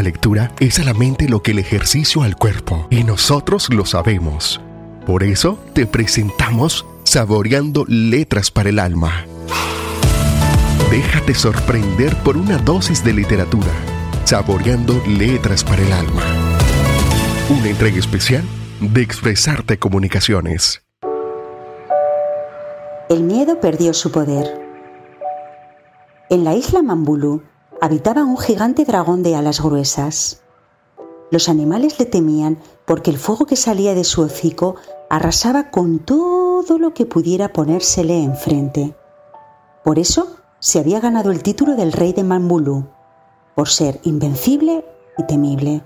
la lectura es a la mente lo que el ejercicio al cuerpo, y nosotros lo sabemos. Por eso te presentamos Saboreando Letras para el Alma. Déjate sorprender por una dosis de literatura. Saboreando Letras para el Alma. Una entrega especial de Expresarte Comunicaciones. El miedo perdió su poder. En la isla Mambulú habitaba un gigante dragón de alas gruesas. Los animales le temían porque el fuego que salía de su hocico arrasaba con todo lo que pudiera ponérsele enfrente. Por eso se había ganado el título del rey de Mambulú, por ser invencible y temible.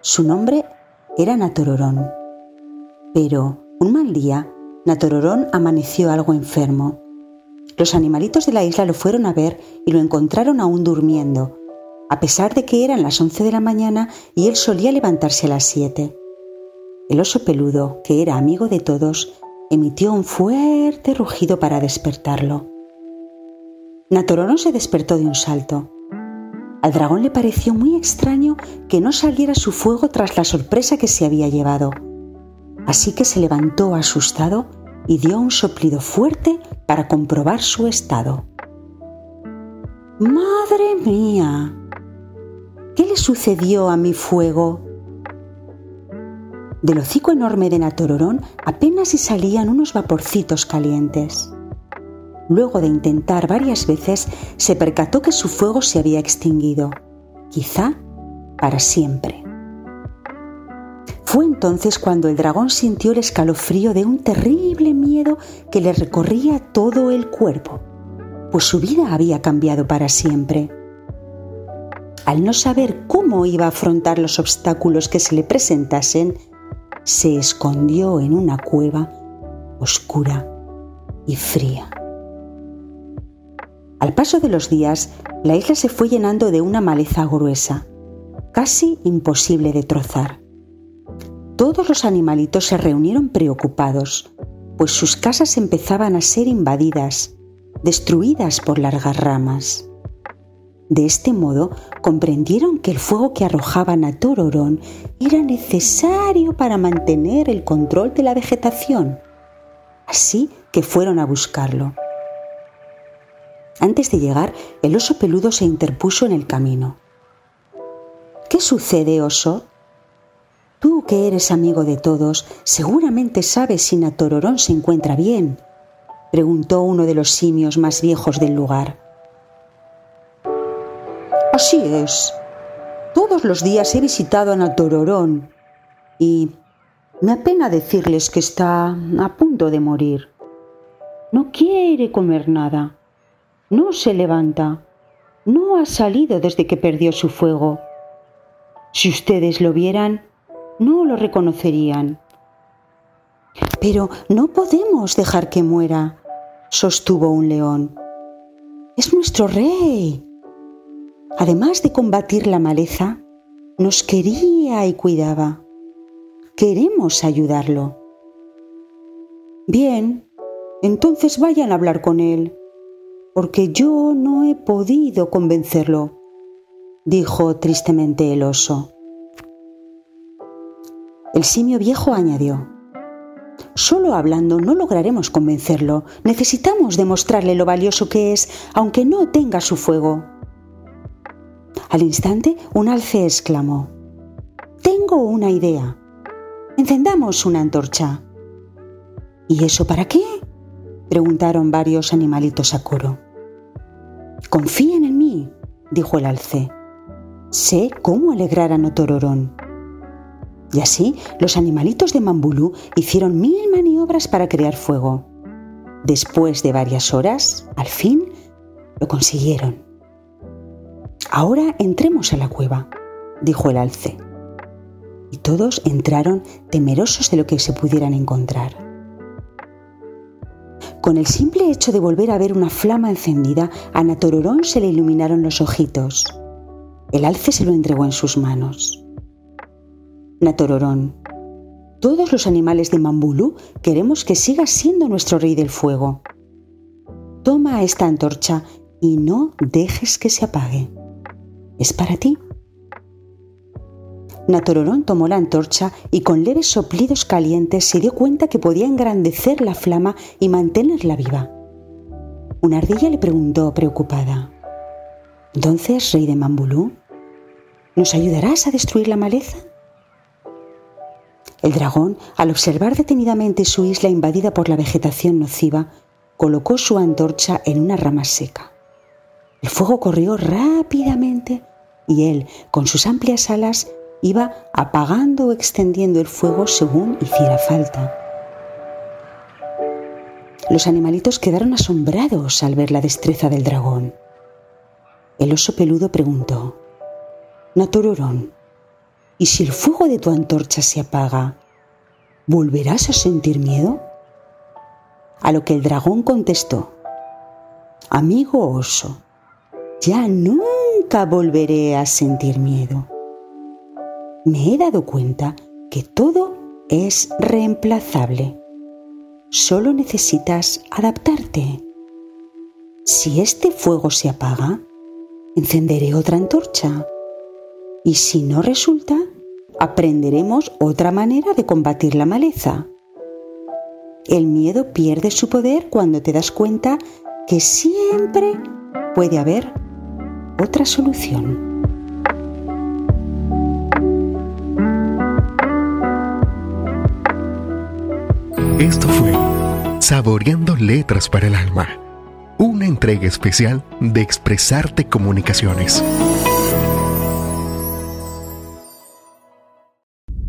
Su nombre era Natororón. Pero un mal día, Natororón amaneció algo enfermo. Los animalitos de la isla lo fueron a ver y lo encontraron aún durmiendo, a pesar de que eran las once de la mañana y él solía levantarse a las siete. El oso peludo, que era amigo de todos, emitió un fuerte rugido para despertarlo. Natororón se despertó de un salto. Al dragón le pareció muy extraño que no saliera su fuego tras la sorpresa que se había llevado. Así que se levantó asustado y dio un soplido fuerte para comprobar su estado. ¡Madre mía! ¿Qué le sucedió a mi fuego? Del hocico enorme de Natororón apenas si salían unos vaporcitos calientes. Luego de intentar varias veces, se percató que su fuego se había extinguido, quizá para siempre. Fue entonces cuando el dragón sintió el escalofrío de un terrible miedo que le recorría todo el cuerpo, pues su vida había cambiado para siempre. Al no saber cómo iba a afrontar los obstáculos que se le presentasen, se escondió en una cueva oscura y fría. Al paso de los días, la isla se fue llenando de una maleza gruesa, casi imposible de trozar. Todos los animalitos se reunieron preocupados, pues sus casas empezaban a ser invadidas, destruidas por largas ramas. De este modo comprendieron que el fuego que arrojaban a Tororón era necesario para mantener el control de la vegetación. Así que fueron a buscarlo. Antes de llegar, el oso peludo se interpuso en el camino. ¿Qué sucede, oso? Tú que eres amigo de todos, seguramente sabes si Natororón se encuentra bien, preguntó uno de los simios más viejos del lugar. Así es. Todos los días he visitado a Natororón y me apena decirles que está a punto de morir. No quiere comer nada no se levanta. No ha salido desde que perdió su fuego. Si ustedes lo vieran, no lo reconocerían. Pero no podemos dejar que muera, sostuvo un león. Es nuestro rey. Además de combatir la maleza, nos quería y cuidaba. Queremos ayudarlo. Bien, entonces vayan a hablar con él porque yo no he podido convencerlo, dijo tristemente el oso. El simio viejo añadió, Solo hablando no lograremos convencerlo. Necesitamos demostrarle lo valioso que es, aunque no tenga su fuego. Al instante, un alce exclamó, Tengo una idea. Encendamos una antorcha. ¿Y eso para qué? preguntaron varios animalitos a coro. Confíen en mí, dijo el alce. Sé cómo alegrar a Notororón. Y así los animalitos de Mambulú hicieron mil maniobras para crear fuego. Después de varias horas, al fin, lo consiguieron. Ahora entremos a la cueva, dijo el alce. Y todos entraron temerosos de lo que se pudieran encontrar. Con el simple hecho de volver a ver una flama encendida, a Natororón se le iluminaron los ojitos. El alce se lo entregó en sus manos. Natororón, todos los animales de Mambulú queremos que sigas siendo nuestro rey del fuego. Toma esta antorcha y no dejes que se apague. Es para ti. Natororón tomó la antorcha y con leves soplidos calientes se dio cuenta que podía engrandecer la flama y mantenerla viva. Una ardilla le preguntó preocupada, ¿Entonces, rey de Mambulú, nos ayudarás a destruir la maleza? El dragón, al observar detenidamente su isla invadida por la vegetación nociva, colocó su antorcha en una rama seca. El fuego corrió rápidamente y él, con sus amplias alas, iba apagando o extendiendo el fuego según hiciera falta. Los animalitos quedaron asombrados al ver la destreza del dragón. El oso peludo preguntó, Naturorón, ¿y si el fuego de tu antorcha se apaga, volverás a sentir miedo? A lo que el dragón contestó, Amigo oso, ya nunca volveré a sentir miedo. Me he dado cuenta que todo es reemplazable. Solo necesitas adaptarte. Si este fuego se apaga, encenderé otra antorcha. Y si no resulta, aprenderemos otra manera de combatir la maleza. El miedo pierde su poder cuando te das cuenta que siempre puede haber otra solución. Esto fue Saboreando Letras para el Alma, una entrega especial de Expresarte Comunicaciones.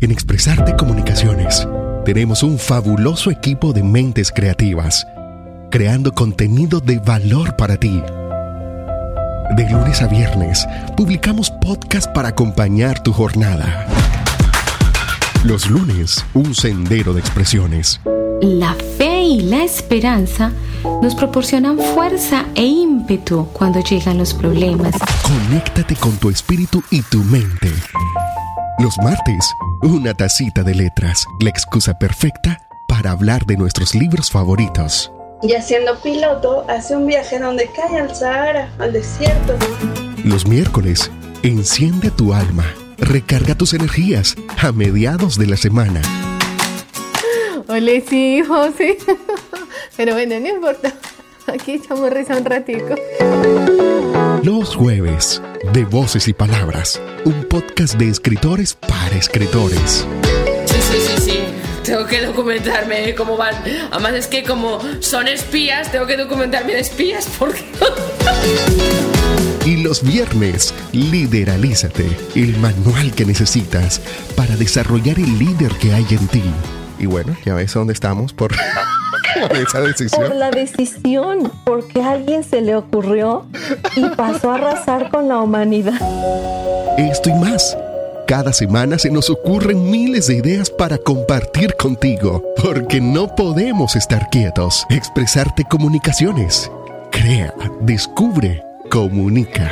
En Expresarte Comunicaciones tenemos un fabuloso equipo de mentes creativas, creando contenido de valor para ti. De lunes a viernes publicamos podcast para acompañar tu jornada. Los lunes, un sendero de expresiones. La fe y la esperanza nos proporcionan fuerza e ímpetu cuando llegan los problemas. Conéctate con tu espíritu y tu mente. Los martes, una tacita de letras, la excusa perfecta para hablar de nuestros libros favoritos. Y siendo piloto, hace un viaje donde cae al Sahara, al desierto. Los miércoles, enciende tu alma, recarga tus energías a mediados de la semana. Hola, sí, José. Pero bueno, no importa. Aquí echamos risa un ratico. Los jueves, de Voces y Palabras, un podcast de escritores para escritores. Sí, sí, sí, sí. Tengo que documentarme cómo van. Además es que como son espías, tengo que documentarme de espías porque... Y los viernes, Lideralízate, el manual que necesitas para desarrollar el líder que hay en ti. Y bueno, ya ves dónde estamos por esa decisión. Por la decisión, porque a alguien se le ocurrió y pasó a arrasar con la humanidad. Esto y más. Cada semana se nos ocurren miles de ideas para compartir contigo, porque no podemos estar quietos. Expresarte comunicaciones. Crea, descubre, comunica.